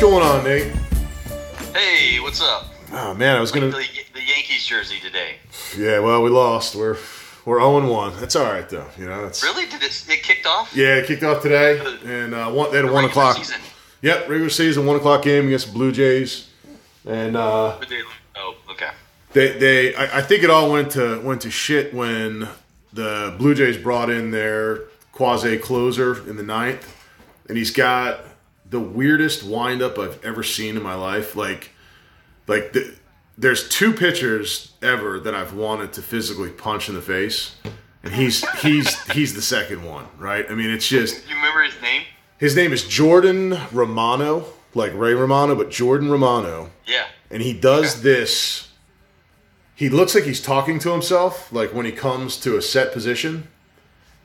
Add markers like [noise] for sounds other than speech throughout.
going on, Nate? Hey, what's up? Oh man, I was gonna. the Yankees jersey today. Yeah, well, we lost. We're we're zero one. That's all right though. You know, it's Really? Did it, it kicked off? yeah. It kicked off today, and uh, one, they had a one o'clock. Season. Yep, regular season one o'clock game against the Blue Jays, and uh, Oh, okay. they they I, I think it all went to went to shit when the Blue Jays brought in their quasi closer in the ninth, and he's got the weirdest windup I've ever seen in my life. Like, like the, there's two pitchers ever that I've wanted to physically punch in the face, and he's he's he's the second one, right? I mean, it's just You remember his name? his name is Jordan Romano, like Ray Romano, but Jordan Romano Yeah. and he does this. He looks like he's talking to himself, like when he comes to a set position,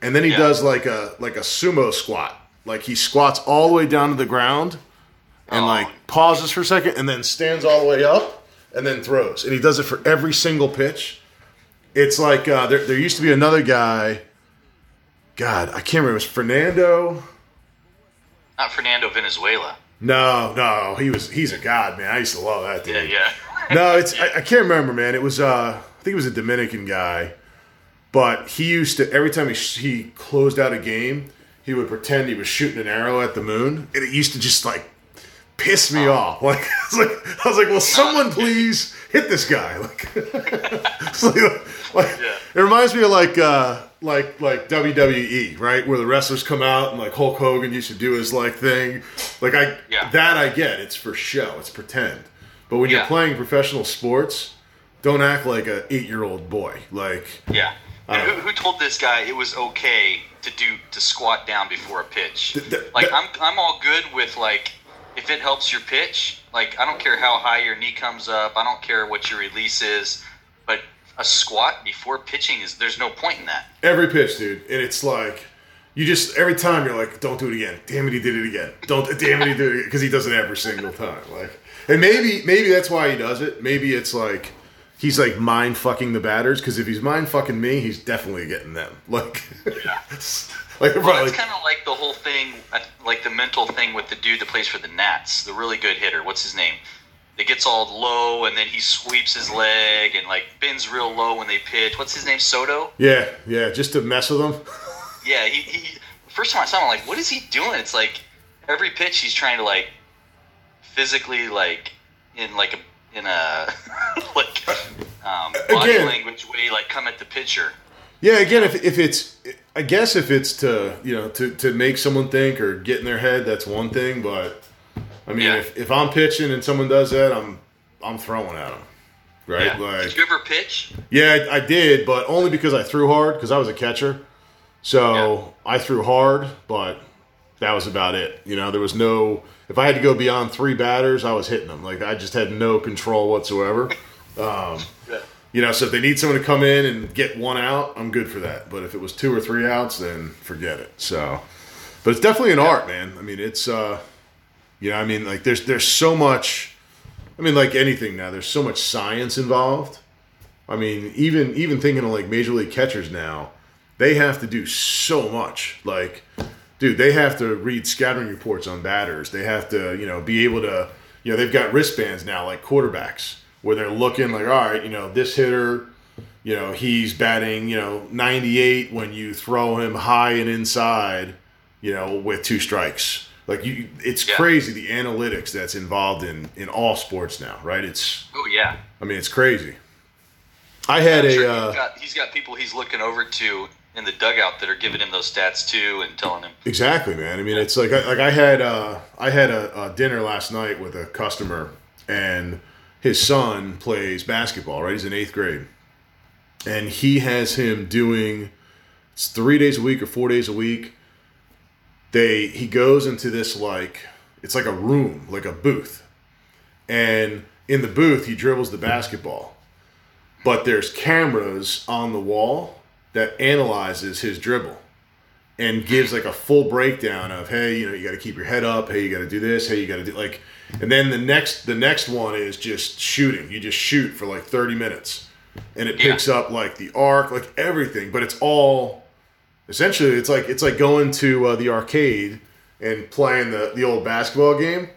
and then he Yeah. does like a like a sumo squat. Like he squats all the way down to the ground, and Oh. like pauses for a second, and then stands all the way up, and then throws. And he does it for every single pitch. It's like uh, there there used to be another guy. God, I can't remember. It was Fernando. Not Fernando Valenzuela. No, no, he was. He's a god, man. I used to love that dude. Yeah, yeah. [laughs] no, it's I, I can't remember, man. It was uh, I think it was a Dominican guy, but he used to every time he he closed out a game, he would pretend he was shooting an arrow at the moon, and it used to just like piss me off. [laughs] Like I was like, I was like, will someone please hit this guy? [laughs] Like, [laughs] like, like Yeah. it reminds me of like uh, like like WWE, right, where the wrestlers come out and like Hulk Hogan used to do his like thing. Like I Yeah. that I get. It's for show. It's pretend. But when you're playing professional sports, don't act like a eight year old boy. Like Yeah. I And don't who, who told this guy it was okay to do to squat down before a pitch? Th- th- like that- I'm I'm all good with like if it helps your pitch. Like I don't care how high your knee comes up. I don't care what your release is. But a squat before pitching is there's no point in that. every pitch, dude, and it's like you just every time you're like, don't do it again. Damn it, he did it again. Don't damn it, he did it because he does it every single time. Like, and maybe maybe that's why he does it. Maybe it's like. He's like mind fucking the batters because if he's mind fucking me, he's definitely getting them. [laughs] Like, like they're Well, probably it's kind of like the whole thing, uh, like the mental thing with the dude that plays for the Nats, the really good hitter. What's his name? That gets all low and then he sweeps his leg and like bends real low when they pitch. What's his name? Soto. yeah, yeah, just to mess with them. [laughs] Yeah, he, he. First time I saw him, I'm like, what is he doing? It's like every pitch he's trying to like physically like in like a in a [laughs] like um, body Again- language way, like come at the pitcher. Yeah, again, if, if it's, I guess if it's to you know to, to make someone think or get in their head, that's one thing. But I mean, Yeah. if, if I'm pitching and someone does that, I'm I'm throwing at them, right? Yeah. Like, Did you ever pitch? yeah, I, I did, but only because I threw hard because I was a catcher. So I threw hard, but that was about it. You know, there was no. If I had to go beyond three batters, I was hitting them. Like I just had no control whatsoever. [laughs] Yeah. You know, so if they need someone to come in and get one out, I'm good for that. But if it was two or three outs, then forget it. So, but it's definitely an art, man. I mean, it's uh, you know, I mean, like there's there's so much. I mean, like anything now, there's so much science involved. I mean, even even thinking of like major league catchers now, they have to do so much. Like, dude, they have to read scouting reports on batters. They have to, you know, be able to, you know, they've got wristbands now, like quarterbacks, where they're looking like, all right, you know, this hitter, you know, he's batting, you know, 98 when you throw him high and inside, you know, with two strikes. Like you, it's Yeah. crazy the analytics that's involved in in all sports now, right? It's, Oh yeah. I mean, it's crazy. I had sure a, uh, he's, got, he's got people he's looking over to in the dugout that are giving him those stats too and telling him. Exactly, man. I mean, it's like like I had uh, I had a, a dinner last night with a customer, and his son plays basketball. Right, he's in eighth grade, and he has him doing it's three days a week or four days a week. They he goes into this like it's like a room, like a booth, and in the booth he dribbles the basketball, but there's cameras on the wall that analyzes his dribble and gives like a full breakdown of hey you know you got to keep your head up hey you got to do this hey you got to do like and then the next the next one is just shooting you just shoot for like 30 minutes and it Yeah. picks up like the arc like everything but it's all essentially it's like it's like going to uh, the arcade and playing the the old basketball game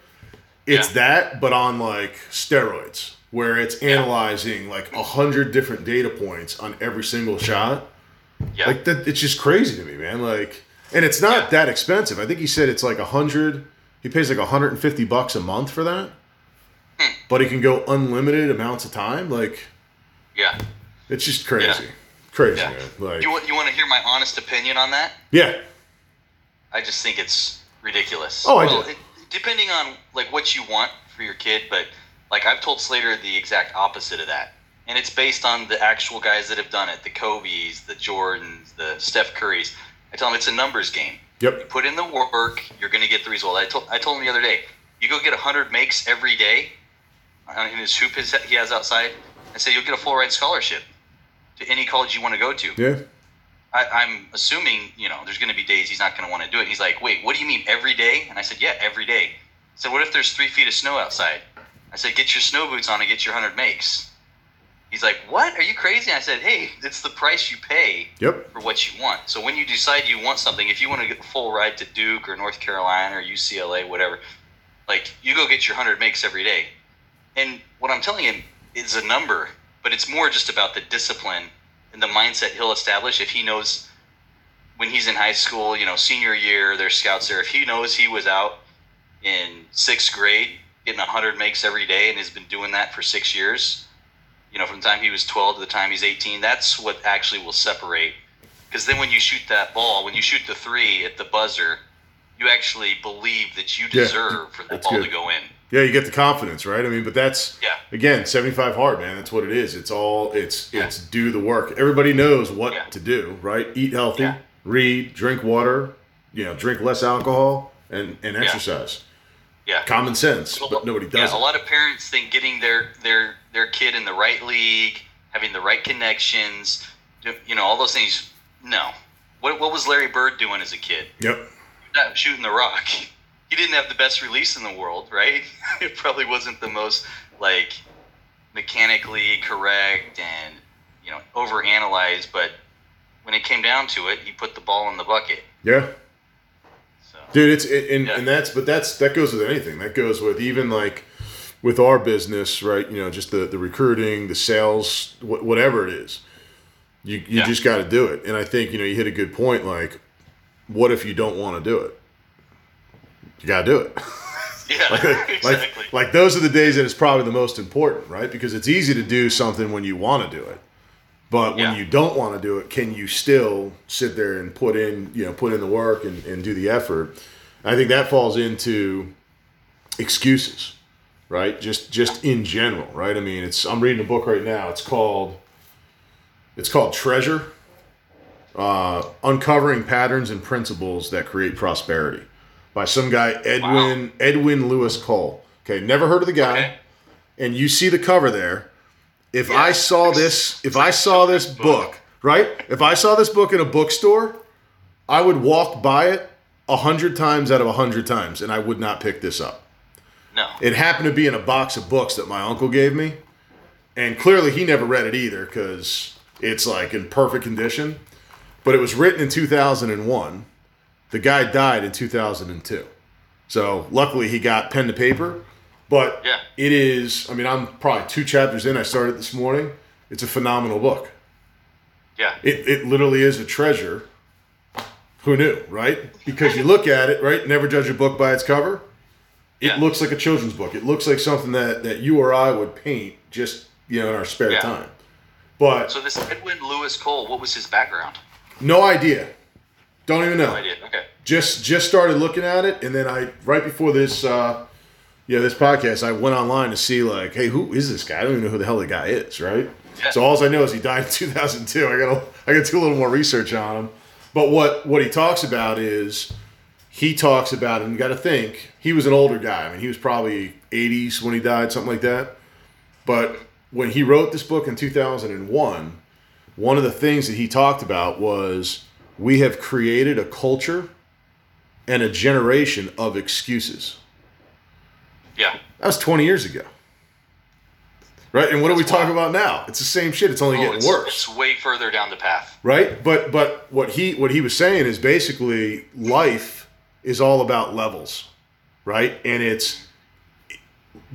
it's Yeah. that, but on like steroids, where it's analyzing like a hundred different data points on every single shot. Yeah. Like that, it's just crazy to me, man. Like, and it's not Yeah. that expensive. I think he said it's like a hundred. He pays like 150 bucks a month for that, Hmm. but he can go unlimited amounts of time. Like, yeah. it's just crazy, Yeah. crazy, Yeah. man. Like, You want you want to hear my honest opinion on that? yeah, I just think it's ridiculous. Oh, I well, do. It, depending on like what you want for your kid, but like I've told Slater the exact opposite of that, and it's based on the actual guys that have done it: the Kobe's, the Jordans, the Steph Currys. I tell him it's a numbers game. yep, You Put in the work, you're going to get the result. I told I told him the other day, you go get hundred makes every day uh, in his hoop his, he has outside. I said you'll get a full ride scholarship to any college you want to go to. yeah, I, I'm assuming, you know, there's going to be days he's not going to want to do it. He's like, wait, what do you mean every day? And I said, yeah, every day. I said, what if there's three feet of snow outside? I said, get your snow boots on and get your 100 makes. He's like, what? Are you crazy? I said, hey, it's the price you pay yep, for what you want. So when you decide you want something, if you want to get a full ride to Duke or North Carolina or UCLA, whatever, like you go get your 100 makes every day. And what I'm telling him is a number, but it's more just about the discipline and the mindset he'll establish if he knows when he's in high school, you know, senior year, there's scouts there. If he knows he was out in sixth grade getting 100 makes every day and has been doing that for six years, you know, from the time he was 12 to the time he's 18, that's what actually will separate. Because then when you shoot that ball, when you shoot the three at the buzzer, you actually believe that you Yeah, deserve for that ball good. to go in. yeah. You get the confidence, right? I mean, but that's Yeah. again 75 hard, man. That's what it is. It's all it's Yeah. it's do the work. Everybody knows what Yeah. to do, right? Eat healthy, Yeah. read, drink water, you know, drink less alcohol, and and exercise. Yeah. Common sense, but nobody yeah, does a lot of parents think getting their their their kid in the right league, having the right connections, you know, all those things. No. What what was Larry Bird doing as a kid? Yep. Not shooting the rock. He didn't have the best release in the world, right? [laughs] It probably wasn't the most like mechanically correct and you know overanalyzed, but when it came down to it, he put the ball in the bucket. Yeah. So dude it's it, and, Yeah. and that's but that's that goes with anything that goes with even like with our business right you know just the the recruiting the sales wh- whatever it is you you Yeah. just got to do it. And i think you know you hit a good point like what if you don't want to do it? You got to do it. Yeah, [laughs] like, [laughs] exactly. like like those are the days that it's probably the most important right? Because it's easy to do something when you want to do it. But when Yeah. you don't want to do it can you still sit there and put in you know put in the work and, and do the effort? I think that falls into excuses right? Just just in general right? I mean it's i'm reading a book right now. It's called it's called treasure uh, uncovering patterns and principles that create prosperity by some guy edwin edwin louis cole. Okay never heard of the guy. Okay. and you see the cover there. If Yeah. i saw this if i saw [laughs] this book right? If i saw this book in a bookstore i would walk by it a hundred times out of a hundred times and i would not pick this up No. it happened to be in a box of books that my uncle gave me and clearly he never read it either because it's like in perfect condition. But it was written in 2001 the guy died in 2002 so luckily he got pen to paper. But Yeah. it is i mean i'm probably two chapters in. I started this morning. It's a phenomenal book. Yeah. it, it literally is a treasure. Who knew right? Because you look at it right? Never judge a book by its cover it Yeah. looks like a children's book it looks like something that that you or i would paint just you know in our spare Yeah. time but So this Edwin Louis Cole, what was his background? no idea don't even know No idea. Okay. just just started looking at it and then i right before this uh yeah this podcast i went online to see like hey who is this guy i don't even know who the hell the guy is right Yeah. so all i know is he died in [laughs] 2002 i gotta i gotta do a little more research on him but what what he talks about is he talks about and you gotta think he was an older guy i mean he was probably 80s when he died something like that but when he wrote this book in 2001 one of the things that he talked about was we have created a culture and a generation of excuses. Yeah. That was 20 years ago. Right? And what are we That's talking wild. about now? It's the same shit. It's only Oh, getting it's, worse. it's way further down the path. Right? But but what he what he was saying is basically life is all about levels. Right? And it's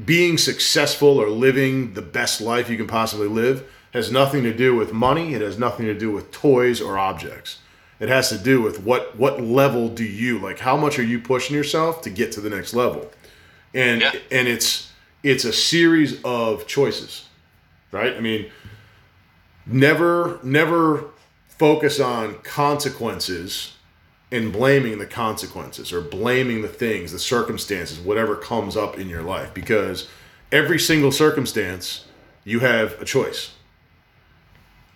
being successful or living the best life you can possibly live has nothing to do with money. It has nothing to do with toys or objects. It has to do with what what level do you like? How much are you pushing yourself to get to the next level? And Yeah. and it's it's a series of choices, right? I mean, never never focus on consequences and blaming the consequences or blaming the things, the circumstances, whatever comes up in your life because every single circumstance you have a choice.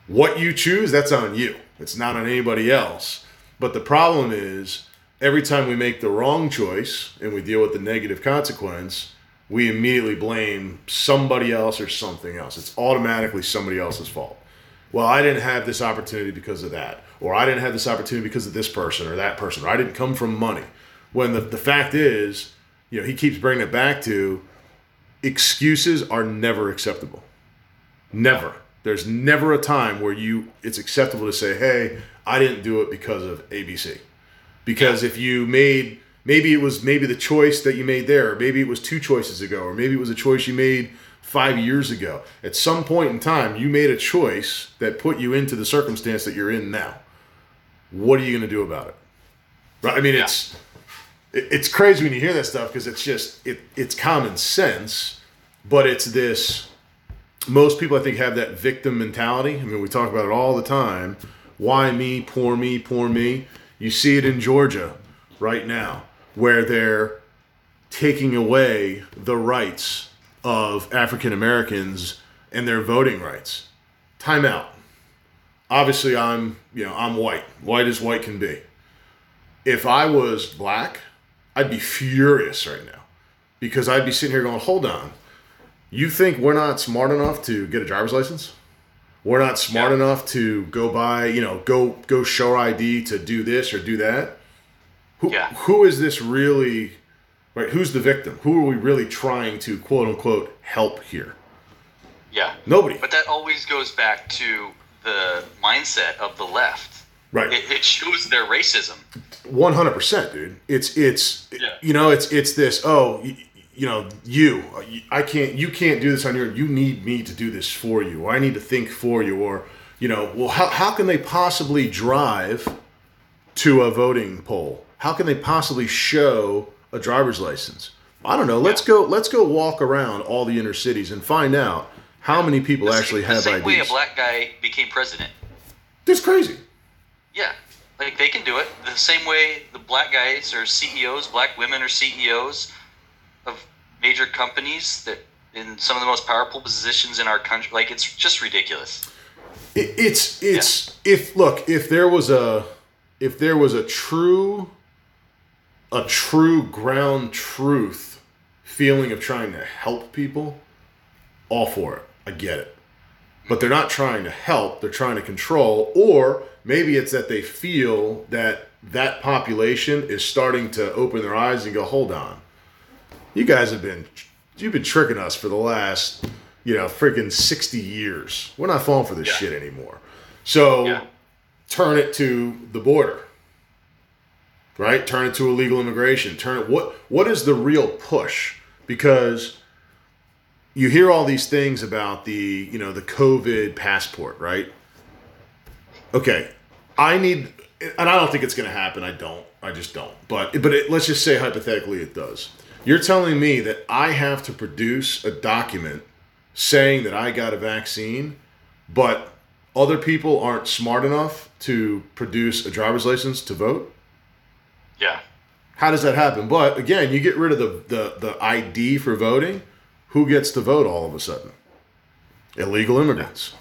What you choose, that's on you. It's not on anybody else. But the problem is every time we make the wrong choice and we deal with the negative consequence, we immediately blame somebody else or something else. It's automatically somebody else's fault. Well, I didn't have this opportunity because of that, or I didn't have this opportunity because of this person or that person, or I didn't come from money. When the, the fact is, you know, he keeps bringing it back to excuses are never acceptable. Never. There's never a time where you it's acceptable to say, "Hey, I didn't do it because of ABC." Because if you made maybe it was maybe the choice that you made there, or maybe it was two choices ago, or maybe it was a choice you made 5 years ago. At some point in time, you made a choice that put you into the circumstance that you're in now. What are you going to do about it? Right? I mean, Yeah. it's it's crazy when you hear that stuff because it's just it it's common sense, but it's this most people I think have that victim mentality. I mean, we talk about it all the time. Why me? Poor me? Poor me? You see it in Georgia right now, where they're taking away the rights of African Americans and their voting rights. Time out. Obviously, I'm you know I'm white, white as white can be. If I was black, I'd be furious right now because I'd be sitting here going, "Hold on, you think we're not smart enough to get a driver's license? We're not smart Yeah. enough to go buy, you know, go go show ID to do this or do that. Who Yeah. who is this really? Right? Who's the victim? Who are we really trying to quote unquote help here? Yeah. Nobody. But that always goes back to the mindset of the left. Right. It, it shows their racism. One hundred percent, dude. It's it's Yeah. you know it's it's this. Oh, you, you know you. I can't. You can't do this on your. own. You need me to do this for you. Or I need to think for you. Or you know, well, how how can they possibly drive to a voting poll? How can they possibly show a driver's license? I don't know. Let's Yeah. go. Let's go walk around all the inner cities and find out how many people The same- actually the have same way a black guy became president. That's crazy. Yeah, like they can do it the same way the black guys are CEOs, black women are CEOs of major companies that in some of the most powerful positions in our country. Like it's just ridiculous. It, it's it's if look if there was a if there was a true a true ground truth feeling of trying to help people, all for it. I get it. But they're not trying to help, they're trying to control or maybe it's that they feel that that population is starting to open their eyes and go, "Hold on. You guys have been you've been tricking us for the last, you know, freaking 60 years. We're not falling for this Yeah. shit anymore." So Yeah. turn it to the border right turn it to illegal immigration turn it what what is the real push because you hear all these things about the you know the covid passport right? Okay i need and i don't think it's going to happen i don't i just don't but but it, let's just say hypothetically it does. You're telling me that i have to produce a document saying that i got a vaccine but other people aren't smart enough to produce a driver's license to vote? Yeah, how does that happen? But again you get rid of the, the, the id for voting who gets to vote all of a sudden? Illegal immigrants.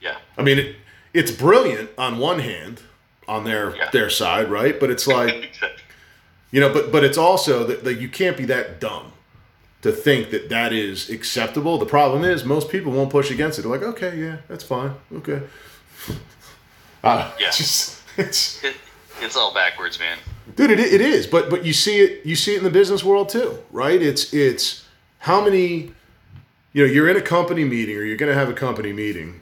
Yeah, i mean it, it's brilliant on one hand on their Yeah. their side right? But it's like [laughs] you know but but it's also that, that you can't be that dumb to think that that is acceptable. The problem is most people won't push against it. They're like okay yeah that's fine. Okay. Uh, [laughs] Yeah. it's just it's [laughs] it, it's all backwards, man. dude it, it is. But but you see it you see it in the business world too right? It's it's how many you know you're in a company meeting or you're going to have a company meeting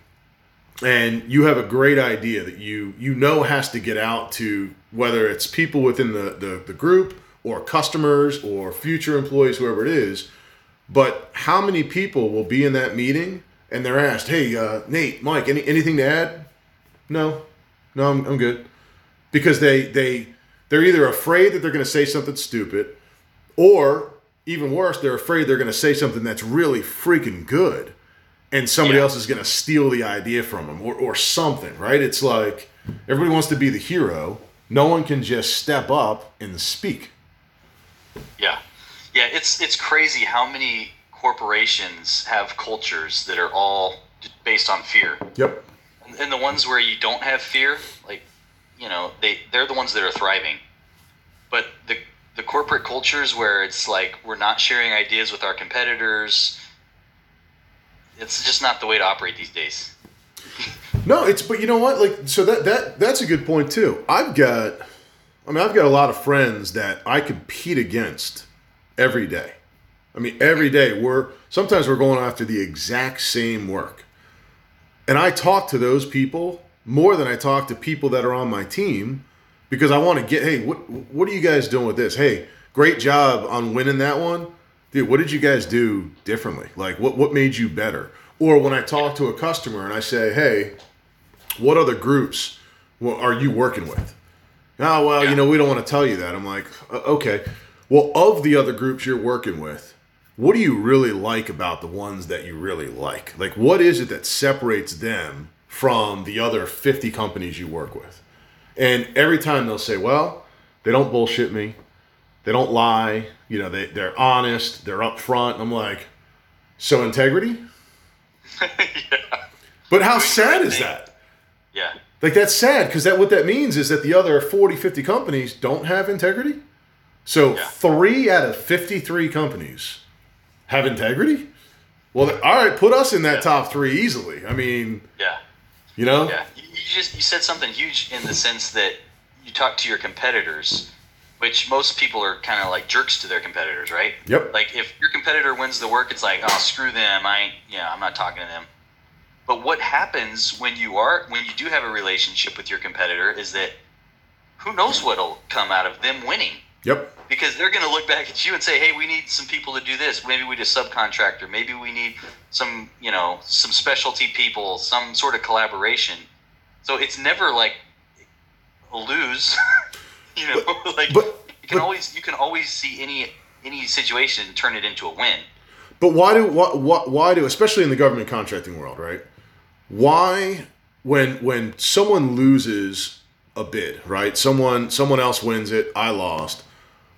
and you have a great idea that you you know has to get out to whether it's people within the the, the group or customers or future employees whoever it is But how many people will be in that meeting and they're asked, "Hey, uh, Nate, Mike, any anything to add?" No, no, I'm, I'm good, because they they they're either afraid that they're going to say something stupid, or even worse, they're afraid they're going to say something that's really freaking good, and somebody Yeah. else is going to steal the idea from them, or or something, right? It's like everybody wants to be the hero. No one can just step up and speak. Yeah, yeah. It's it's crazy how many corporations have cultures that are all based on fear, Yep. and, and the ones where you don't have fear, like you know, they they're the ones that are thriving. But the the corporate cultures where it's like we're not sharing ideas with our competitors, it's just not the way to operate these days. [laughs] No, it's but you know what? Like so that that that's a good point too. I've got I mean I've got a lot of friends that I compete against every day. I mean every day we're sometimes we're going after the exact same work. And I talk to those people more than I talk to people that are on my team because I want to get hey, what what are you guys doing with this? Hey, great job on winning that one. Dude, what did you guys do differently? Like what what made you better? Or when I talk to a customer and I say, "Hey, what other groups are you working with? Oh, well, Yeah. you know, we don't want to tell you that. I'm like, "Uh, okay. Well, of the other groups you're working with, what do you really like about the ones that you really like? Like, what is it that separates them from the other 50 companies you work with? And every time they'll say, well, they don't bullshit me. They don't lie. You know, they, they're honest. They're upfront. I'm like, so integrity? [laughs] yeah. But how sad is that? Yeah. Like that's sad because that what that means is that the other 40, 50 companies don't have integrity. So Yeah. three out of 53 companies have integrity. Well, all right, put us in that top three easily. I mean, Yeah. you know, Yeah, you, you just you said something huge in the sense that you talk to your competitors, which most people are kind of like jerks to their competitors, right? Yep. Like if your competitor wins the work, it's like, oh, screw them. I yeah, I'm not talking to them. But what happens when you are when you do have a relationship with your competitor is that who knows what'll come out of them winning yep, because they're going to look back at you and say, "Hey, we need some people to do this. Maybe we need a subcontractor. Maybe we need some, you know, some specialty people, some sort of collaboration." So it's never like lose, [laughs] you know. like but- you can but- always you can always see any any situation and turn it into a win. But why do why, why, why do especially in the government contracting world, right? Why when when someone loses a bid, right? Someone someone else wins it, I lost.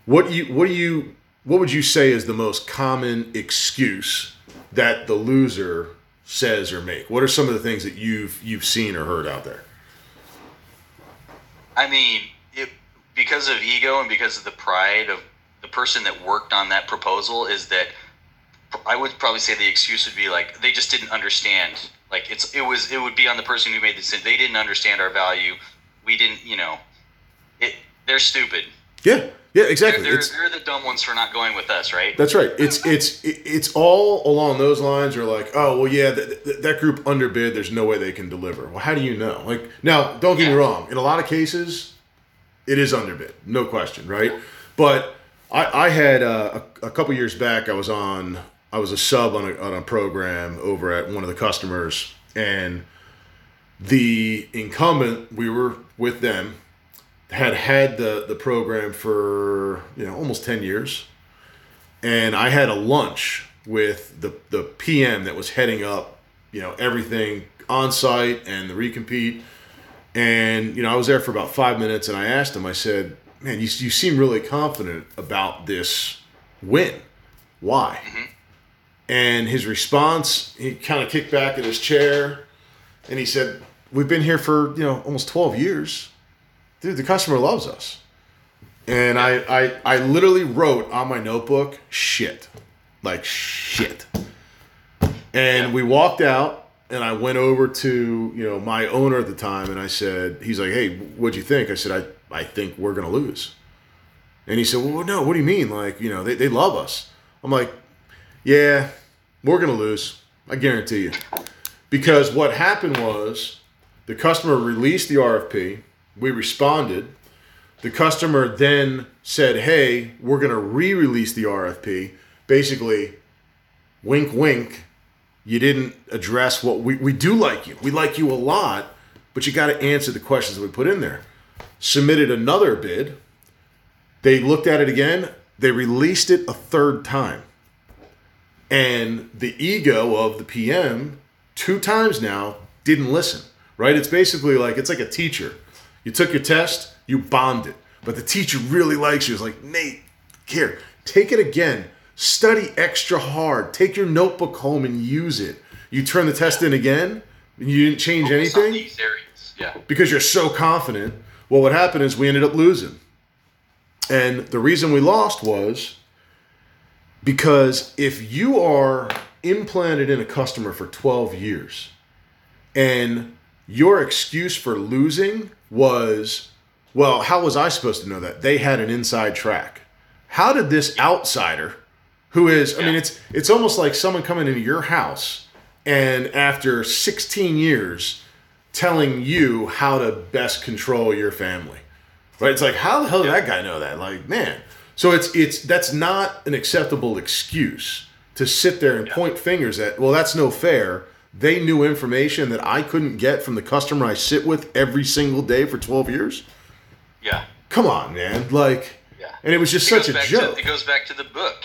What do you what do you what would you say is the most common excuse that the loser says or make? What are some of the things that you've you've seen or heard out there? I mean, it because of ego and because of the pride of the person that worked on that proposal is that I would probably say the excuse would be like they just didn't understand. Like it's it was it would be on the person who made the decision. They didn't understand our value. We didn't, you know, it. They're stupid. Yeah. Yeah, They're, exactly. they're, It's- they're the dumb ones for not going with us, right? That's right. It's it's it's all along those lines. Or like, oh well, yeah, that, group underbid. There's no way they can deliver. Well, how do you know? Like, now, don't get me wrong. In a lot of cases, it is underbid, no question, right? But I, I had uh, a, a couple years back. I was on. I was a sub on a, on a program over at one of the customers, and the incumbent we were with them had had the the program for you know almost 10 years. And I had a lunch with the the PM that was heading up you know everything on site and the recompete. And you know I was there for about 5 minutes and I asked him I said man you, you seem really confident about this win. Why? Mm-hmm. And his response he kind of kicked back in his chair and he said we've been here for you know almost 12 years dude, the customer loves us. And I, I, I literally wrote on my notebook, shit. Like, shit. And we walked out, and I went over to, you know, my owner at the time, and I said, he's like, hey, what'd you think? I said, I, I think we're going to lose. And he said, well, no, what do you mean? Like, you know, they, they love us. I'm like, yeah, we're going to lose. I guarantee you. Because what happened was the customer released the RFP. We responded. The customer then said, "Hey, we're going to re-release the RFP." Basically, wink, wink, you didn't address what we, we do like you. We like you a lot, but you got to answer the questions that we put in there. Submitted another bid. They looked at it again. They released it a third time. And the ego of the PM, two times now, didn't listen, right? It's basically like, it's like a teacher. You took your test, you bombed it. But the teacher really likes you. It's like, Nate, here, take it again. Study extra hard. Take your notebook home and use it. You turn the test in again, and you didn't change Focus anything these areas. Yeah. because you're so confident. Well, what happened is we ended up losing. And the reason we lost was because if you are implanted in a customer for 12 years and your excuse for losing was, well, how was I supposed to know that? They had an inside track. How did this outsider who is I mean it's it's almost like someone coming into your house and after 16 years telling you how to best control your family. Right? It's like how the hell did that guy know that? Like, man. So it's it's that's not an acceptable excuse to sit there and point fingers at, well, that's no fair. They knew information that I couldn't get from the customer I sit with every single day for 12 years. Yeah. Come on, man. Like Yeah. and it was just It such a joke. To, it goes back to the book.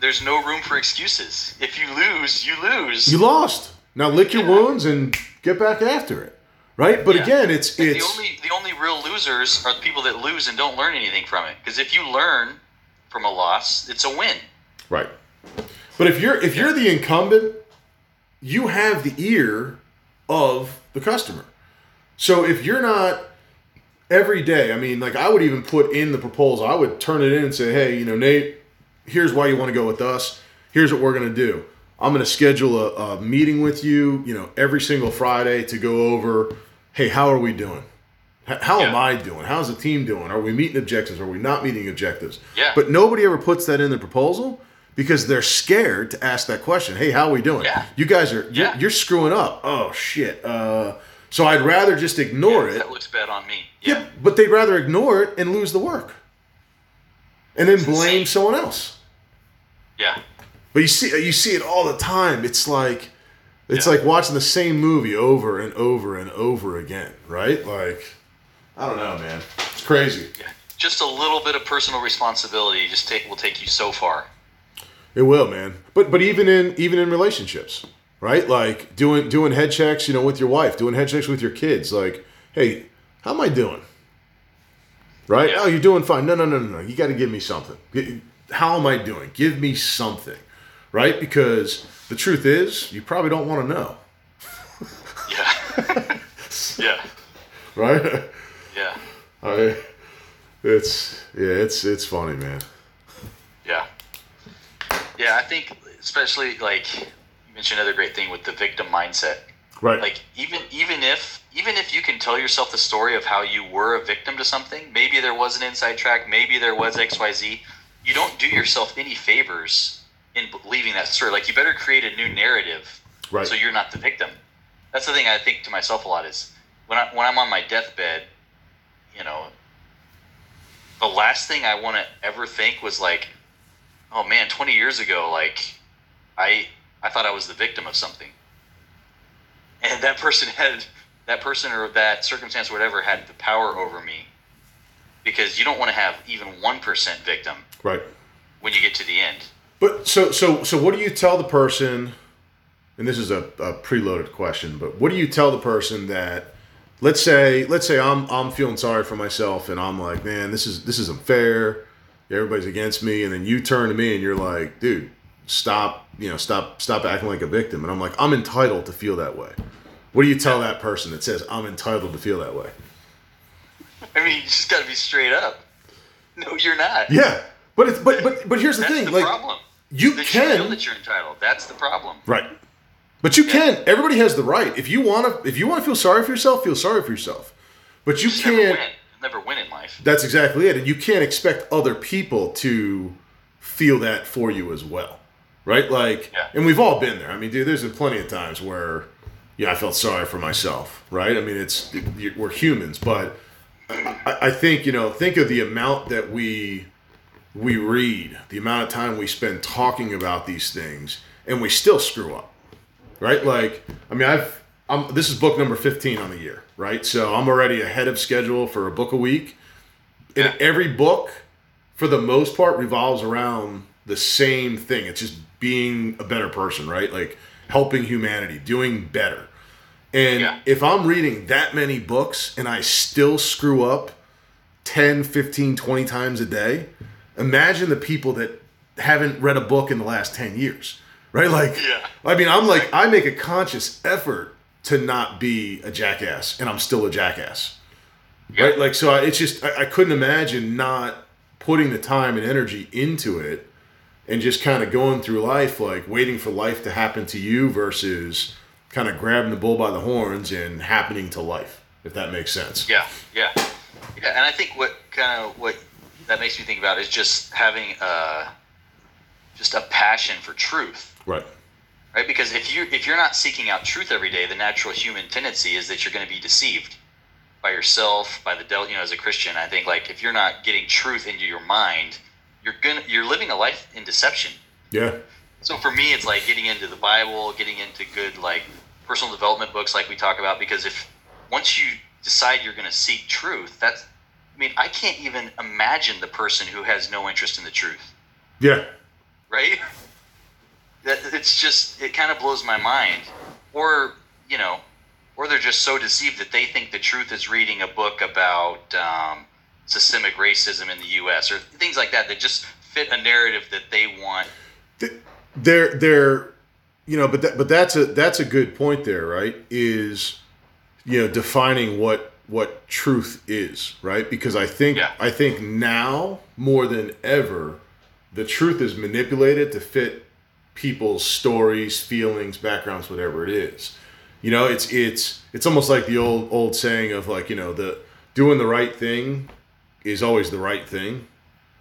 There's no room for excuses. If you lose, you lose. You lost. Now lick your Yeah. wounds and get back after it. Right? But Yeah. again, it's And it's the only the only real losers are the people that lose and don't learn anything from it. Because if you learn from a loss, it's a win. right. But if you're if you're the incumbent, you have the ear of the customer. So if you're not every day, I mean, like I would even put in the proposal, I would turn it in and say, hey, you know, Nate, here's why you want to go with us. Here's what we're going to do. I'm going to schedule a, a meeting with you, you know, every single Friday to go over, hey, how are we doing? How am I doing? How's the team doing? Are we meeting objectives? Are we not meeting objectives? Yeah. But nobody ever puts that in the proposal because they're scared to ask that question. Hey, how are we doing? Yeah. You guys are you're, you're screwing up. Oh shit. Uh, so I'd rather just ignore it. That looks bad on me. Yeah, Yeah. but they'd rather ignore it and lose the work, and then blame insane. someone else. Yeah. But you see, you see it all the time. It's like, it's Yeah. like watching the same movie over and over and over again, right? Like, I don't know, man. It's crazy. Yeah. Just a little bit of personal responsibility just take will take you so far. It will, man. But but even in even in relationships, right? Like doing doing head checks, you know, with your wife, doing head checks with your kids. Like, hey, how am I doing? Right? Yeah. Oh, you're doing fine. No, no, no, no, no. You got to give me something. How am I doing? Give me something, right? Because the truth is, you probably don't want to know, Yeah. [laughs] yeah. right? Yeah. I, it's yeah, it's it's funny, man. Yeah. Yeah, I think especially like you mentioned another great thing with the victim mindset. Right? Like even even if even if you can tell yourself the story of how you were a victim to something, maybe there was an inside track, maybe there was XYZ, you don't do yourself any favors in believing that story. Like you better create a new narrative Right. so you're not the victim. That's the thing I think to myself a lot is when I when I'm on my deathbed, you know, the last thing I want to ever think was like, oh man, 20 years ago, like I I thought I was the victim of something, and that person had that person or that circumstance or whatever had the power over me, because you don't want to have even one percent victim right. when you get to the end. But so so so what do you tell the person and this is a, a preloaded question, but what do you tell the person that let's say let's say I'm I'm feeling sorry for myself and I'm like, man, this is this isn't fair. Everybody's against me, and then you turn to me and you're like, dude, stop, you know, stop stop acting like a victim. And I'm like, I'm entitled to feel that way. What do you tell that person that says I'm entitled to feel that way? I mean, you just got to be straight up. No, you're not. Yeah. But it's but but but here's the That's thing, the like problem. you That you can that you're entitled. That's the problem. Right. But you can. Everybody has the right. If you want to, if you want to feel sorry for yourself, feel sorry for yourself. But you Just can't. Never win in life. That's exactly it. And you can't expect other people to feel that for you as well, right? Like, Yeah. and we've all been there. I mean, dude, there's been plenty of times where, yeah, I felt sorry for myself, right? I mean, it's it- we're humans, but I, I think you know, think of the amount that we we read, the amount of time we spend talking about these things, and we still screw up, right? Like, I mean, I've I'm, this is book number 15 on the year, right? So I'm already ahead of schedule for a book a week. And every book, for the most part, revolves around the same thing. It's just being a better person, right? Like helping humanity, doing better. And Yeah. if I'm reading that many books and I still screw up 10, 15, 20 times a day, imagine the people that haven't read a book in the last 10 years, right? Like, Yeah. I mean, I'm like, I make a conscious effort to not be a jackass, and I'm still a jackass, Yeah. right? Like, so I, it's just, I, I couldn't imagine not putting the time and energy into it and just kind of going through life, like waiting for life to happen to you versus kind of grabbing the bull by the horns and happening to life, if that makes sense. Yeah, yeah, yeah. And I think what kind of what that makes me think about is just having a just a passion for truth, Right. Right? Because if you if you're not seeking out truth every day, the natural human tendency is that you're going to be deceived by yourself, by the devil. You know, as a Christian, I think like if you're not getting truth into your mind, you're gonna you're living a life in deception. Yeah. So for me, it's like getting into the Bible, getting into good like personal development books, like we talk about. Because if once you decide you're going to seek truth, that's I mean, I can't even imagine the person who has no interest in the truth, Yeah. right? That it's just it kind of blows my mind. Or you know, or they're just so deceived that they think the truth is reading a book about um, systemic racism in the U.S. or things like that that just fit a narrative that they want. they're they're you know but that, but that's a that's a good point there right is you know defining what what truth is right because i think Yeah. i think now more than ever the truth is manipulated to fit people's stories feelings backgrounds whatever it is you know it's it's it's almost like the old old saying of like you know the doing the right thing is always the right thing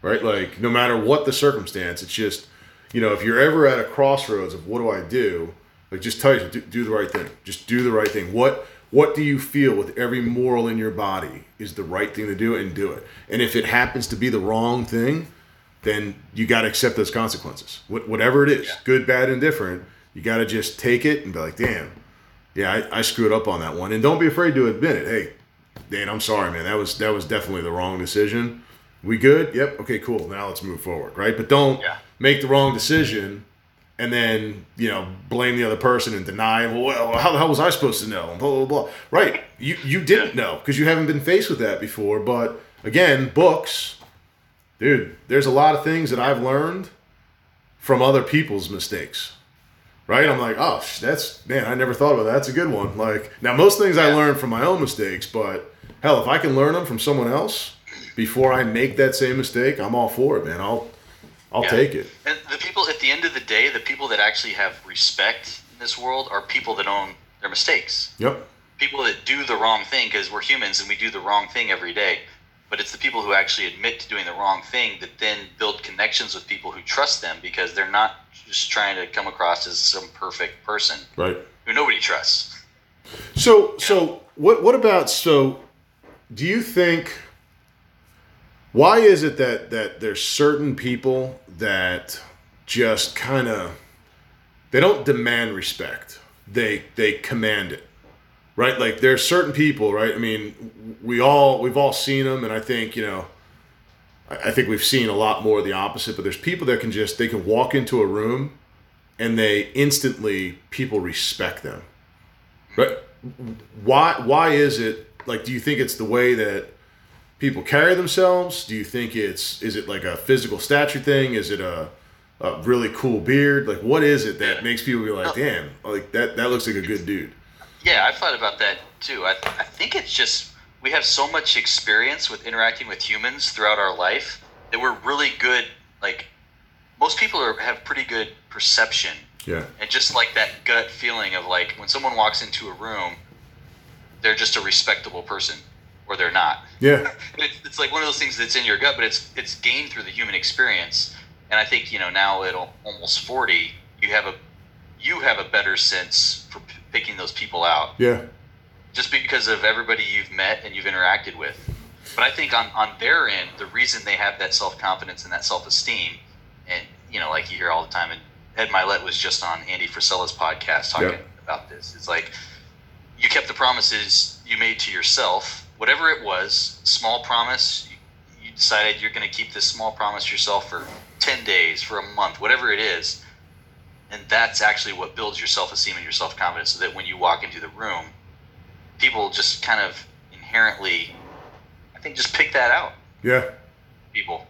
right like no matter what the circumstance it's just you know, if you're ever at a crossroads of what do I do, like just tell you do, do the right thing. Just do the right thing. What what do you feel with every moral in your body is the right thing to do and do it. And if it happens to be the wrong thing, then you got to accept those consequences. Wh- whatever it is, Yeah. good, bad, and different, you got to just take it and be like, damn, yeah, I, I screwed up on that one. And don't be afraid to admit it. Hey, Dan, I'm sorry, man. That was that was definitely the wrong decision. We good? Yep. Okay, cool. Now let's move forward, right? But don't Yeah. make the wrong decision and then you know blame the other person and deny. Well, how the hell was I supposed to know? And blah blah blah. Right? You you didn't know because you haven't been faced with that before. But again, books, dude. There's a lot of things that I've learned from other people's mistakes. Right? I'm like, oh, that's man. I never thought about that. That's a good one. Like now, most things I learned from my own mistakes, but hell, if I can learn them from someone else before I make that same mistake, I'm all for it, man. I'll I'll Yeah. take it. And the people at the end of the day, the people that actually have respect in this world are people that own their mistakes. Yep. People that do the wrong thing because we're humans and we do the wrong thing every day. But it's the people who actually admit to doing the wrong thing that then build connections with people who trust them because they're not just trying to come across as some perfect person Right. who nobody trusts. So so what what about so do you think why is it that that there's certain people that just kind of they don't demand respect. They they command it. Right? Like there's certain people, right? I mean, we all we've all seen them and I think, you know, I I think we've seen a lot more of the opposite, but there's people that can just they can walk into a room and they instantly people respect them. But why why is it like do you think it's the way that people carry themselves? Do you think it's is it like a physical stature thing? Is it a, a really cool beard? Like what is it that makes people be like, oh. damn, like that that looks like a good dude? Yeah, I've thought about that too. I, I think it's just we have so much experience with interacting with humans throughout our life that we're really good. Like most people are, have pretty good perception Yeah. and just like that gut feeling of like when someone walks into a room, they're just a respectable person or they're not. Yeah. [laughs] It's, it's like one of those things that's in your gut, but it's it's gained through the human experience. And I think you know now at almost forty, you have a you have a better sense for picking those people out Yeah. just because of everybody you've met and you've interacted with. But I think on, on their end, the reason they have that self confidence and that self esteem, and you know, like you hear all the time, and Ed Mylett was just on Andy Frisella's podcast talking Yeah. about this. It's like you kept the promises you made to yourself, whatever it was, small promise. You, you decided you're going to keep this small promise yourself for ten days, for a month, whatever it is, and that's actually what builds your self-esteem and your self-confidence. So that when you walk into the room, people just kind of inherently, I think, just pick that out. Yeah. People.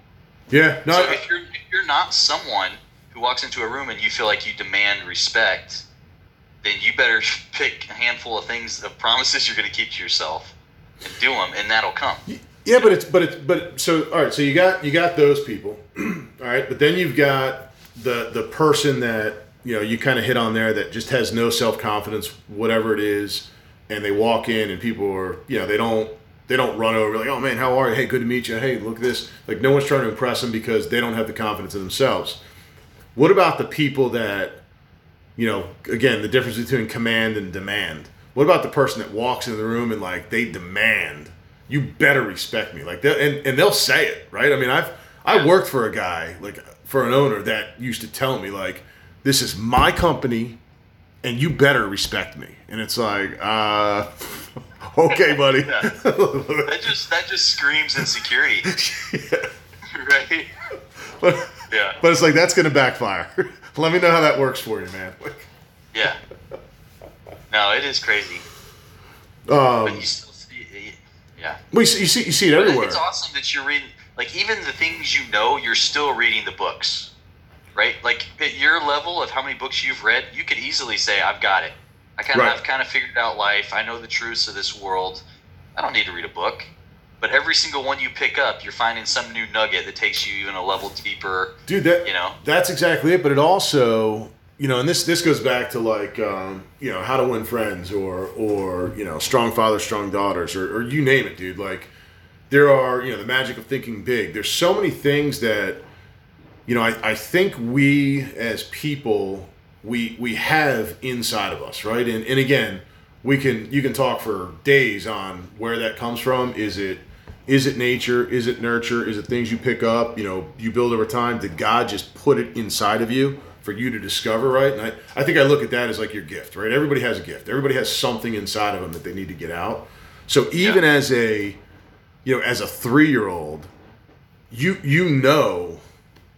Yeah. No. so I- if you're if you're not someone who walks into a room and you feel like you demand respect, then you better [laughs] pick a handful of things of promises you're going to keep to yourself and do them, and that'll come. Yeah, but it's but it's but so all right. So you got you got those people, [clears throat] all right. But then you've got the the person that you know you kind of hit on there that just has no self confidence, whatever it is, and they walk in and people are you know they don't they don't run over like oh man how are you? Hey good to meet you. Hey look at this. Like no one's trying to impress them because they don't have the confidence in themselves. What about the people that you know again the difference between command and demand? What about the person that walks in the room and like they demand? You better respect me. Like that and, and they'll say it right? I mean i've i worked for a guy like for an owner that used to tell me like this is my company and you better respect me. And it's like uh [laughs] okay buddy. [laughs] That just that just screams insecurity, [laughs] right? but, Yeah, but it's like that's gonna backfire. Let me know how that works for you man. Yeah. No, it is crazy, um but you still see, yeah. well, you see, you see you see it everywhere It's awesome that you're reading, like even the things you know, you're still reading the books, right? Like at your level of how many books you've read, you could easily say, "I've got it. I kind of, Right. I've kind of figured out life. I know the truths of this world. I don't need to read a book." But every single one you pick up, you're finding some new nugget that takes you even a level deeper. dude that You know? that's exactly it but it also you know and this this goes back to like um, you know how to win friends or or you know strong fathers strong daughters or, or you name it dude like there are you know the magic of thinking big there's so many things that you know i, I think we as people we we have inside of us right? And, and again we can you can talk for days on where that comes from. Is it is it nature? Is it nurture? Is it things you pick up? You know you build over time. Did god just put it inside of you for you to discover right? And i, I think i look at that as like your gift right? Everybody has a gift. Everybody has something inside of them that they need to get out. So even Yeah. as a you know as a three year old you you know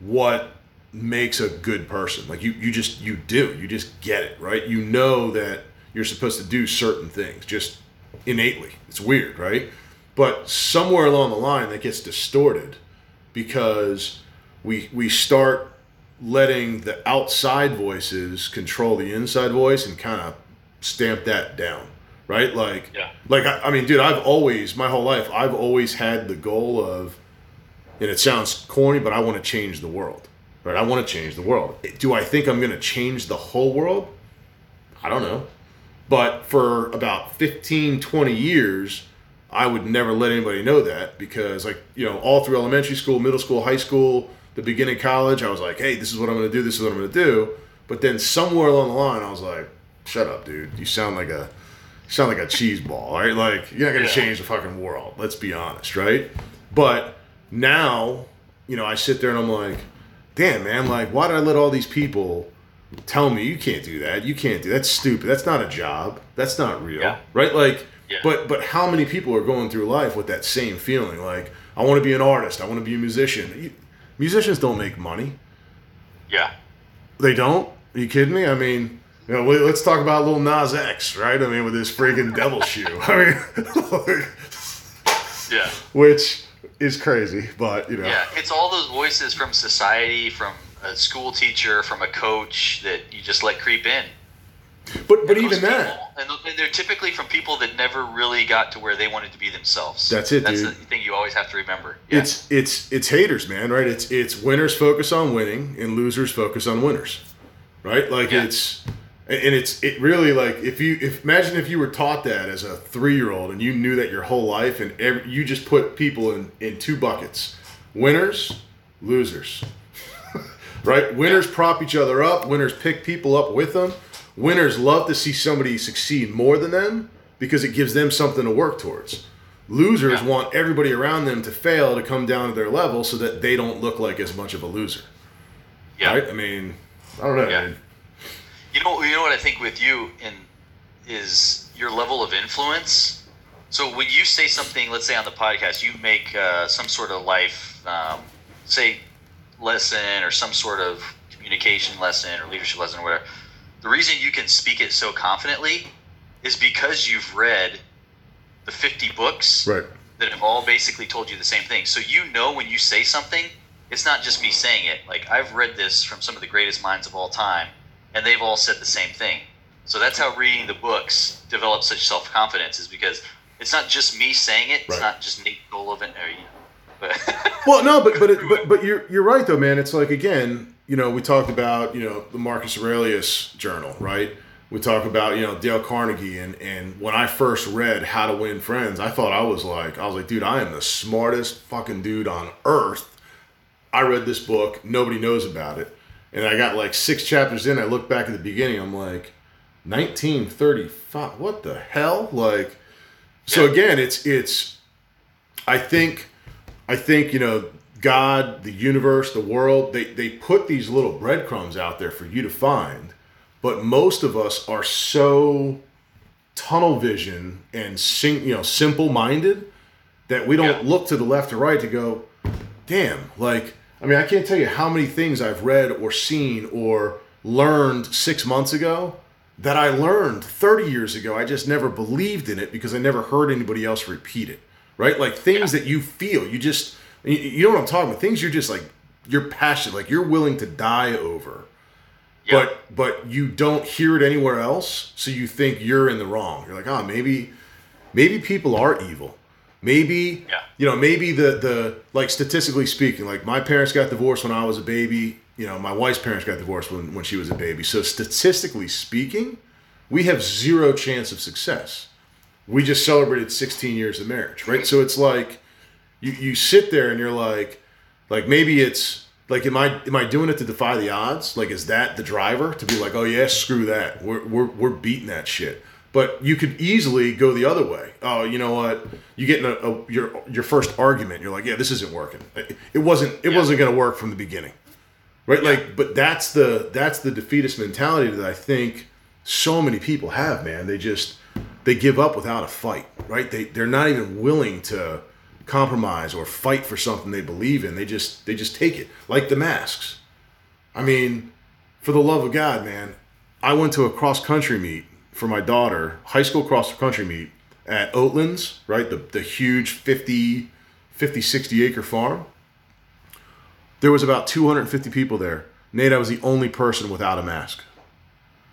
what makes a good person. Like you you just you do. You just get it right? You know that you're supposed to do certain things just innately. It's weird right? But somewhere along the line that gets distorted because we we start letting the outside voices control the inside voice and kind of stamp that down right? Like Yeah. like I, I mean dude i've always my whole life i've always had the goal of and it sounds corny but i want to change the world right? I want to change the world. Do i think i'm going to change the whole world? I don't know. But for about 15 20 years i would never let anybody know that because like you know all through elementary school middle school high school the beginning of college i was like hey this is what i'm going to do this is what i'm going to do. But then somewhere along the line i was like shut up dude. You sound like a sound like a cheese ball right? Like you're not going to Yeah. change the fucking world. Let's be honest right? But now you know i sit there and i'm like damn man like why did i let all these people tell me you can't do that you can't do that's stupid that's not a job that's not real Yeah. right like Yeah. but but how many people are going through life with that same feeling like i want to be an artist i want to be a musician You- musicians don't make money Yeah. they don't are you kidding me i mean you know, let- let's talk about Lil Nas X, right? I mean, with his freaking devil shoe. [laughs] I mean, [laughs] Yeah. which is crazy, but you know, Yeah, it's all those voices from society, from a school teacher, from a coach that you just let creep in. but but even that, people- and and they're typically from people that never really got to where they wanted to be themselves. That's it, That's dude. the thing you always have to remember. Yeah. it's it's it's haters, man, right? It's it's winners focus on winning and losers focus on winners, right? Like Yeah. it's and it's it really like if you if imagine if you were taught that as a three year old and you knew that your whole life and every, you just put people in in two buckets, winners, losers, [laughs] right? Winners prop each other up. Winners pick people up with them. Winners love to see somebody succeed more than them because it gives them something to work towards. Losers Yeah. want everybody around them to fail to come down to their level so that they don't look like as much of a loser. yeah. Right? I mean, I don't know. Yeah. You know, you know what I think with you in is your level of influence. So when you say something, let's say on the podcast, you make uh, some sort of life, um, say, lesson or some sort of communication lesson or leadership lesson or whatever. The reason you can speak it so confidently is because you've read the 50 books Right. that have all basically told you the same thing. So you know when you say something, it's not just me saying it. Like I've read this from some of the greatest minds of all time, and they've all said the same thing. So that's how reading the books develops such self confidence is because it's not just me saying it. It's Right. not just Nate Golovin or you know. But [laughs] Well, no, but but it, but but you're you're right though, man. It's like again, you know, we talked about you know the Marcus Aurelius Journal, right? We talk about you know Dale Carnegie, and and when I first read How to Win Friends, I thought I was like, I was like, dude, I am the smartest fucking dude on earth. I read this book, nobody knows about it, and I got like six chapters in. I look back at the beginning, I'm like, 1935. What the hell? Like, so again, it's it's. I think I think you know God, the universe, the world. They they put these little breadcrumbs out there for you to find, but most of us are so tunnel vision and sim, you know simple minded that we don't Yeah. look to the left or right to go, damn. Like I mean, I can't tell you how many things I've read or seen or learned six months ago that I learned 30 years ago. I just never believed in it because I never heard anybody else repeat it. Right? Like things that you feel, you just, you- you know what I'm talking about? Things you're just like, you're passionate, like you're willing to die over. yeah, But but you don't hear it anywhere else, so you think you're in the wrong. You're like, oh, maybe maybe people are evil. Maybe Yeah. you know, maybe the the like statistically speaking, like my parents got divorced when I was a baby. You know, my wife's parents got divorced when, when she was a baby. So statistically speaking, we have zero chance of success. We just celebrated 16 years of marriage, right? So it's like you, you sit there and you're like, like maybe it's like, am I am I doing it to defy the odds? Like, is that the driver to be like, oh yeah, screw that, we're we're, we're beating that shit. But you could easily go the other way. Oh, you know what? You get in a, a your your first argument. You're like, yeah, this isn't working. It, wasn't it Yeah. wasn't going to work from the beginning, right? Like, but that's the that's the defeatist mentality that I think so many people have. Man, they just they give up without a fight, right? They they're not even willing to compromise or fight for something they believe in. They just they just take it like the masks. I mean, for the love of God, man, I went to a cross country meet for my daughter, high school cross country meet at Oatlands, right? The the huge 50 50 60 acre farm. There was about 250 people there. Nate, I was the only person without a mask.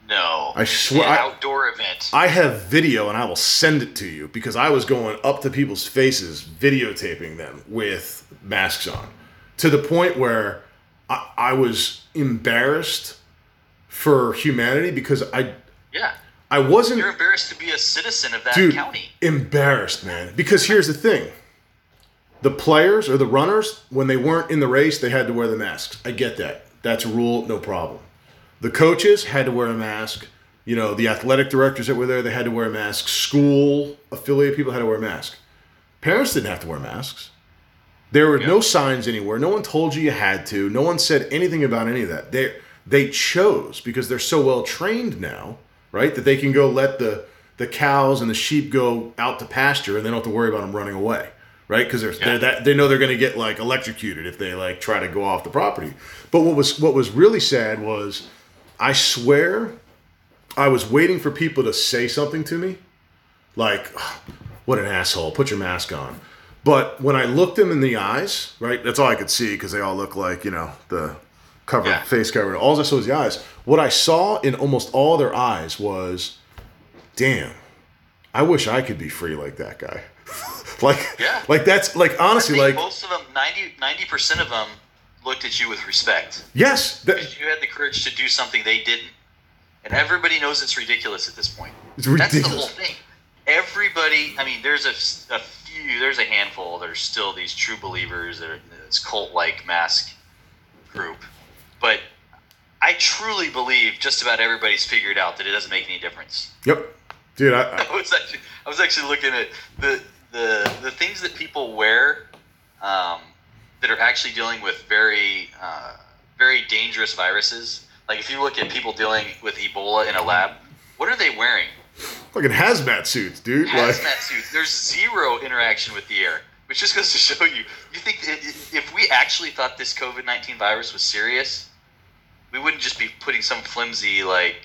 no, I swear- I- outdoor event. I have video and I will send it to you because I was going up to people's faces, videotaping them with masks on to the point where I, I was embarrassed for humanity because I yeah, I wasn't you're embarrassed to be a citizen of that dude county. embarrassed man. Because here's the thing. The players or the runners when they weren't in the race they had to wear the masks. I get that. That's a rule no problem. The coaches had to wear a mask. You know the athletic directors that were there they had to wear a mask. School affiliate people had to wear a mask. Parents didn't have to wear masks. There were no signs anywhere. No one told you you had to. No one said anything about any of that. They they chose because they're so well trained now right? That they can go let the the cows and the sheep go out to pasture and they don't have to worry about them running away right? Because they're, they're that they know they're going to get like electrocuted if they like try to go off the property. But what was what was really sad was i swear i was waiting for people to say something to me like what an asshole put your mask on. But when i looked them in the eyes right that's all i could see because they all look like you know the cover Yeah. face cover all i saw was the eyes what i saw in almost all their eyes was damn i wish i could be free like that guy [laughs] like Yeah. like that's like I honestly think like most of them, 90 percent of them, looked at you with respect. yes that, Because you had the courage to do something they didn't. And everybody knows it's ridiculous at this point. It's ridiculous. That's the whole thing. Everybody, I mean, there's a, a few, there's a handful, there's still these true believers that are this cult like mask group. But I truly believe just about everybody's figured out that it doesn't make any difference. yep dude I, I [laughs] I was actually I was actually looking at the the the things that people wear um, that are actually dealing with very uh, very dangerous viruses. Like if you look at people dealing with Ebola in a lab, what are they wearing? Fucking hazmat suits, dude. Hazmat like, suits. There's zero interaction with the air, which just goes to show you. You think if we actually thought this COVID nineteen virus was serious, we wouldn't just be putting some flimsy like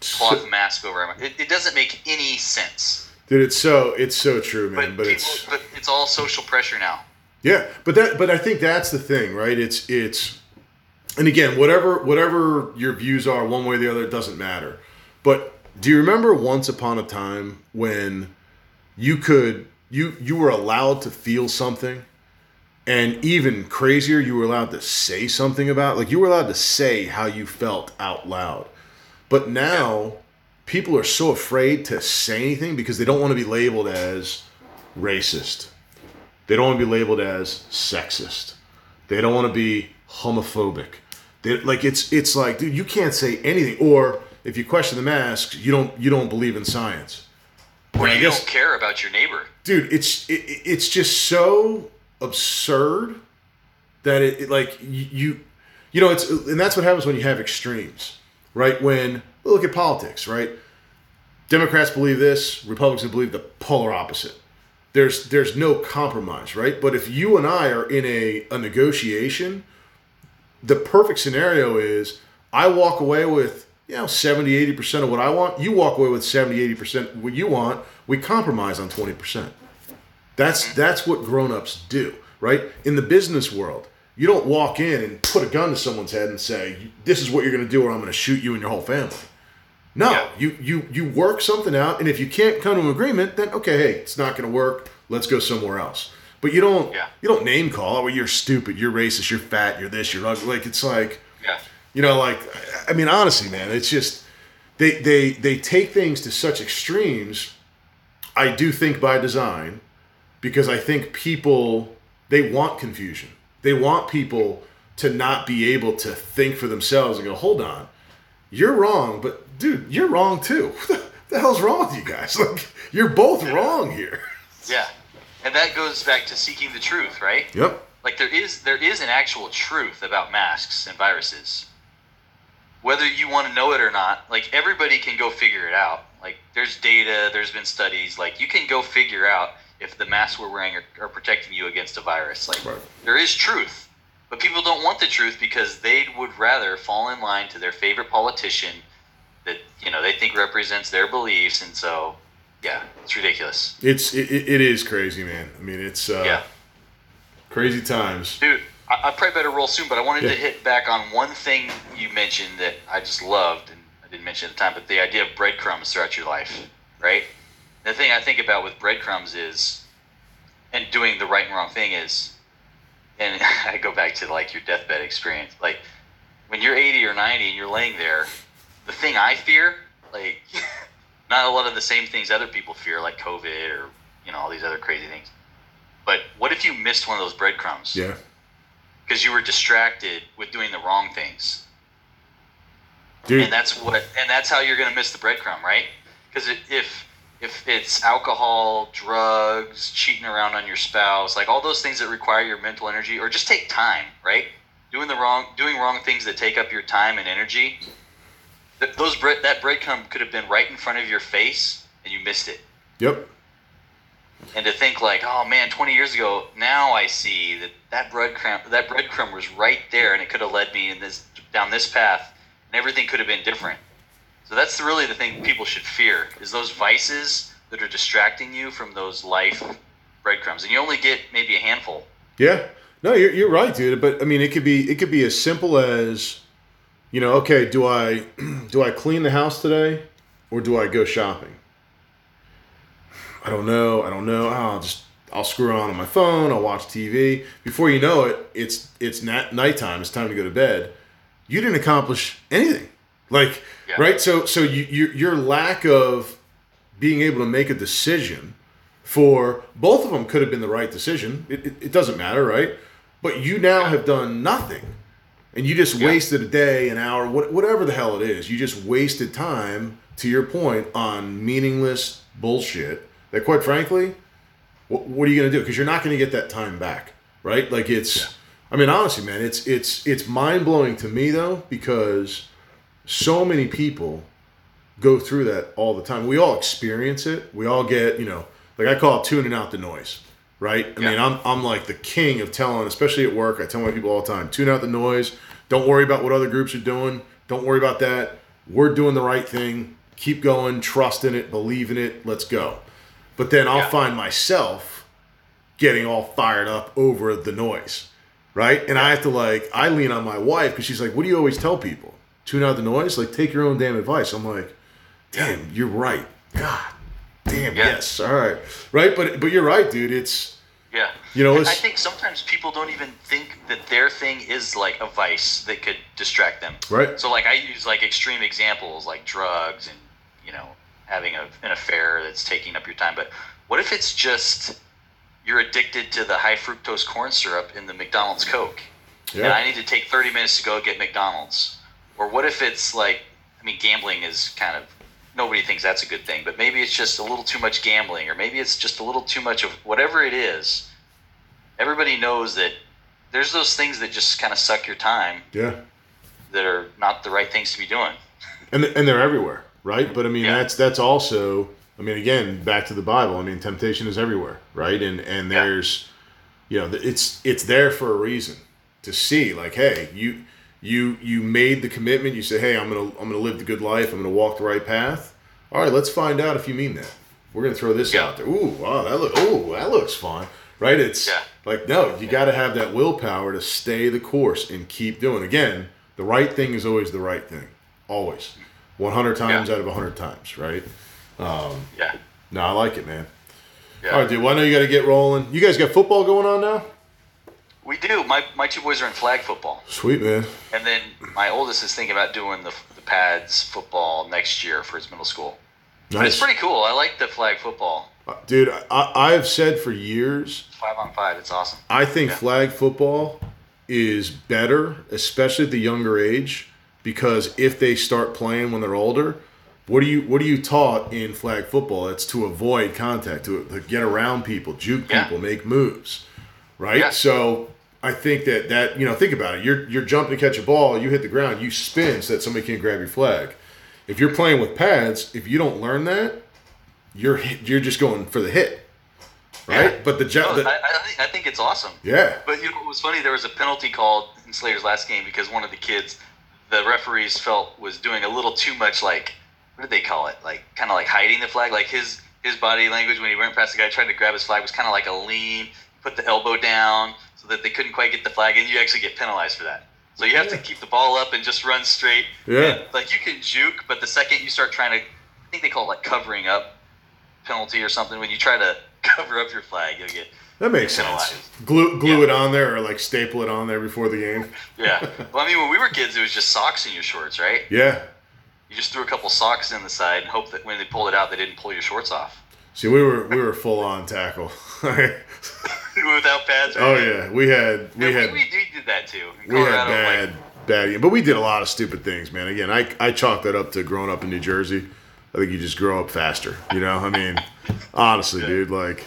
cloth mask over our mouth. It, it doesn't make any sense. dude, it's so it's so true, But, man. But, people, it's but it's all social pressure now. yeah, but that but I think that's the thing, right? It's it's and again, whatever whatever your views are, one way or the other, it doesn't matter. But do you remember once upon a time when you could you you were allowed to feel something and even crazier you were allowed to say something about like you were allowed to say how you felt out loud. But now people are so afraid to say anything because they don't want to be labeled as racist. They don't want to be labeled as sexist. They don't want to be homophobic. They, like it's it's like dude you can't say anything. Or if you question the masks you don't you don't believe in science. Or you guess- don't care about your neighbor. dude it's it, it's just so absurd that it, it like you, you know it's and that's what happens when you have extremes right? When look at politics right? Democrats believe this republicans believe the polar opposite. There's there's no compromise right? But if you and i are in a, a negotiation the perfect scenario is i walk away with you know 70 80% of what i want. You walk away with 70 80% what you want. We compromise on 20% that's mm-hmm. that's what grown-ups do, right? In the business world, you don't walk in and put a gun to someone's head and say, "This is what you're going to do, or I'm going to shoot you and your whole family." No, Yeah. you you you work something out, and if you can't come to an agreement, then okay, hey, it's not going to work. Let's go somewhere else. But you don't Yeah. you don't name call. Oh, you're stupid. You're racist. You're fat. You're this. You're ugly. Like it's like Yeah. you know, like I mean, honestly, man, it's just they they they take things to such extremes. I do think by design, because I think people they want confusion. They want people to not be able to think for themselves and go, "Hold on, you're wrong," but dude, you're wrong too. [laughs] What the hell's wrong with you guys? [laughs] Like, you're both wrong here. Yeah. And that goes back to seeking the truth, right? Yep. Like there is there is an actual truth about masks and viruses. Whether you want to know it or not, like everybody can go figure it out. Like there's data, there's been studies, like you can go figure out if the masks we're wearing are, are protecting you against a virus. Like Right. there is truth. But people don't want the truth because they would rather fall in line to their favorite politician that, you know, they think represents their beliefs and so yeah, it's ridiculous. It's it, it is crazy, man. I mean, it's uh, Yeah. crazy times. Dude, I, I probably better roll soon, but I wanted Yeah. to hit back on one thing you mentioned that I just loved, and I didn't mention at the time, but the idea of breadcrumbs throughout your life, right? The thing I think about with breadcrumbs is, and doing the right and wrong thing is, and [laughs] I go back to like your deathbed experience. Like when you're 80 or 90 and you're laying there, the thing I fear, like, [laughs] not a lot of the same things other people fear, like COVID or you know all these other crazy things. But what if you missed one of those breadcrumbs? Yeah. because you were distracted with doing the wrong things Dude, and that's what and that's how you're going to miss the breadcrumb right because if if it's alcohol drugs cheating around on your spouse like all those things that require your mental energy or just take time right doing the wrong doing wrong things that take up your time and energy th- those bread that breadcrumb could have been right in front of your face and you missed it yep. and to think like, oh man, 20 years ago, now I see that that breadcrumb that breadcrumb was right there, and it could have led me in this down this path, and everything could have been different. So that's really the thing people should fear is those vices that are distracting you from those life breadcrumbs, and you only get maybe a handful. Yeah. No, you're, you're right, dude. But I mean, it could be it could be as simple as, you know, okay, do I [clears throat] do I clean the house today, or do I go shopping? I don't know. I don't know. Oh, I'll just I'll screw on on my phone. I'll watch TV. Before you know it, it's it's nat- nighttime. It's time to go to bed. You didn't accomplish anything. Like Yeah. right. So so you, your your lack of being able to make a decision for both of them could have been the right decision. It, it, it doesn't matter, right? But you now have done nothing. And you just Yeah. wasted a day, an hour, what, whatever the hell it is. You just wasted time, to your point, on meaningless bullshit that, quite frankly, what, what are you going to do? Because you're not going to get that time back, right? Like it's I mean, honestly, man, it's it's it's mind blowing to me though because so many people go through that all the time. We all experience it. We all get, you know, like I call it tuning out the noise, right? I Yeah. mean, I'm I'm like the king of telling, especially at work. I tell my people all the time, tune out the noise. Don't worry about what other groups are doing. Don't worry about that. We're doing the right thing. Keep going. Trust in it. Believe in it. Let's go. But then I'll Yeah. find myself getting all fired up over the noise, right? And I have to like, I lean on my wife because she's like, "What do you always tell people? Tune out the noise. Like, take your own damn advice." I'm like, "Damn, you're right. God, damn, Yeah. yes, all right, right." But but you're right, dude. It's Yeah. You know, I think sometimes people don't even think that their thing is like a vice that could distract them. right. So like I use like extreme examples like drugs and you know having a, an affair that's taking up your time. But what if it's just you're addicted to the high fructose corn syrup in the McDonald's Coke, Yeah. and I need to take 30 minutes to go get McDonald's? Or what if it's like I mean gambling is kind of nobody thinks that's a good thing, but maybe it's just a little too much gambling, or maybe it's just a little too much of whatever it is. Everybody knows that there's those things that just kind of suck your time yeah. that are not the right things to be doing. and and they're everywhere, right? But I mean, Yeah. that's that's also, I mean, again, back to the Bible. I mean, temptation is everywhere, right? And and Yeah. there's, you know, it's it's there for a reason to see, like, hey, you you you made the commitment. You say, hey, I'm gonna I'm gonna live the good life. I'm gonna walk the right path. All right, let's find out if you mean that. We're gonna throw this Yeah. out there. Ooh, wow, that look. Ooh, that looks fun, right? It's Yeah. like no, you got to have that willpower to stay the course and keep doing. Again, the right thing is always the right thing, always, one hundred times Yeah. out of hundred times, right? Um, yeah. No, I like it, man. Yeah. All right, dude. Well, I know you got to get rolling. You guys got football going on now? We do. My, my two boys are in flag football. Sweet, man. And then my oldest is thinking about doing the, the pads football next year for his middle school. But it's pretty cool. I like the flag football. Uh, dude. I, I've said for years, Five on five. It's awesome. I think Yeah. flag football is better, especially at the younger age, because if they start playing when they're older, what do you what are you taught in flag football? It's to avoid contact, to, to get around people, juke Yeah. people, make moves, right? Yeah. So I think that that you know think about it. You're you're jumping to catch a ball, you hit the ground, you spin so that somebody can't grab your flag. If you're playing with pads, if you don't learn that, you're you're just going for the hit, right? Yeah. But the, ju- No, the I, I, think, I think it's awesome. yeah. But you know what was funny? There was a penalty called in Slayer's last game because one of the kids, the referees felt was doing a little too much. Like, what did they call it? Like, kind of like hiding the flag. Like his his body language when he went past the guy trying to grab his flag was kind of like a lean, put the elbow down so that they couldn't quite get the flag, and you actually get penalized for that. So you have to keep the ball up and just run straight. Yeah. And, like you can juke, but the second you start trying to, I think they call it like covering up penalty or something. When you try to [laughs] cover up your flag, you'll get That makes Get sense. penalized. Glue glue Yeah. it on there or like staple it on there before the game. [laughs] Yeah. Well, I mean, when we were kids, it was just socks in your shorts, right? Yeah. You just threw a couple socks in the side and hope that when they pulled it out, they didn't pull your shorts off. See, we were we were full on tackle. [laughs] [laughs] oh Without pads. Right? yeah, we had we Yeah, had we, we did that too. We had bad like, bad, but we did a lot of stupid things, man. Again, I I chalk that up to growing up in New Jersey. I think you just grow up faster. You know, I mean, [laughs] honestly, dude, like.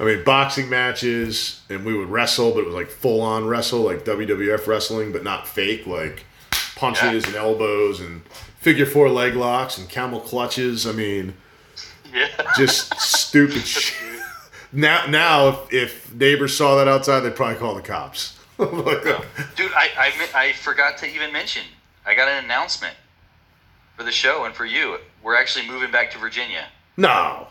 I mean, boxing matches, and we would wrestle, but it was like full on wrestle, like WWF wrestling, but not fake, like punches and elbows and figure four leg locks and camel clutches. I mean, yeah. just stupid [laughs] shit. Now, now, if, if neighbors saw that outside, they'd probably call the cops. [laughs] Uh, Dude, I, I, I forgot to even mention. I got an announcement for the show and for you. We're actually moving back to Virginia. no,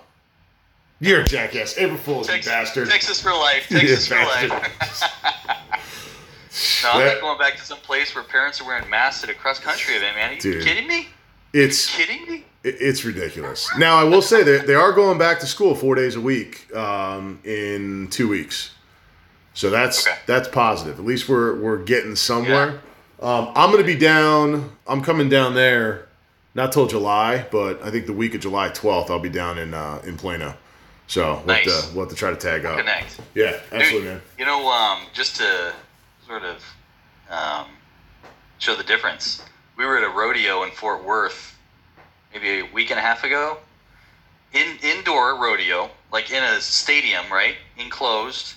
you're a jackass. April Fool's, you Texas, bastard. Texas for life. [laughs] Texas for life. [laughs] no, I'm That- not going back to some place where parents are wearing masks at a cross country event, man. Are you Dude. kidding me? It's Kidding me? It- it's ridiculous. Now, I will say that they are going back to school four days a week um, in two weeks, so that's Okay. that's positive. At least we're we're getting somewhere. Um, I'm going to be down. I'm coming down there, not till July, but I think the week of July 12th, I'll be down in uh, in Plano. So we'll, Nice. have to, we'll have to try to tag up. Connect. Yeah, Dude, absolutely, man. You know, um, just to sort of um, show the difference, we were at a rodeo in Fort Worth maybe a week and a half ago. In indoor rodeo, like in a stadium, right? Enclosed.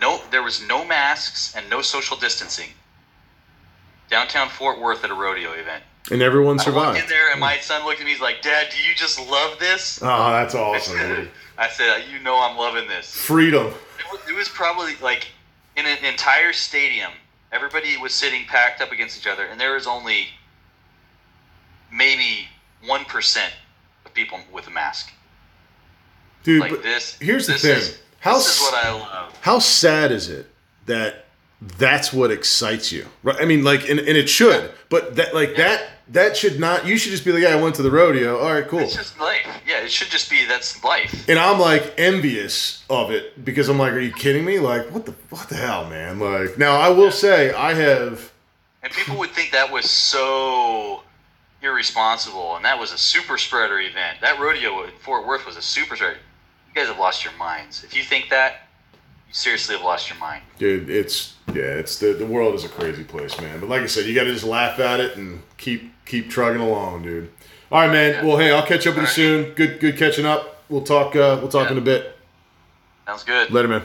No, there was no masks and no social distancing. Downtown Fort Worth at a rodeo event. And everyone survived. I in there, and my son looked at me. He's like, "Dad, do you just love this?" Oh, that's awesome, dude. [laughs] I said, "You know, I'm loving this." Freedom. It was, it was probably like in an entire stadium, everybody was sitting packed up against each other, and there was only maybe one percent of people with a mask. Dude, Like this. here's the thing. Is, How this is what I love. how sad is it that that's what excites you right i mean like and, and it should but that like that that should not you should just be like yeah i went to the rodeo all right cool It's just life. Yeah, it should just be that's life. and i'm like envious of it because i'm like are you kidding me like what the what the hell man like now i will say i have And people would think that was so irresponsible, and that was a super spreader event. That rodeo in Fort Worth was a super spreader. You guys have lost your minds. If you think that, you seriously have lost your mind. dude it's yeah it's the, the world is a crazy place man but like i said you gotta just laugh at it and keep keep trugging along dude all right man well hey i'll catch up with you All right. soon good good catching up we'll talk uh we'll talk Yeah. in a bit Sounds good. later man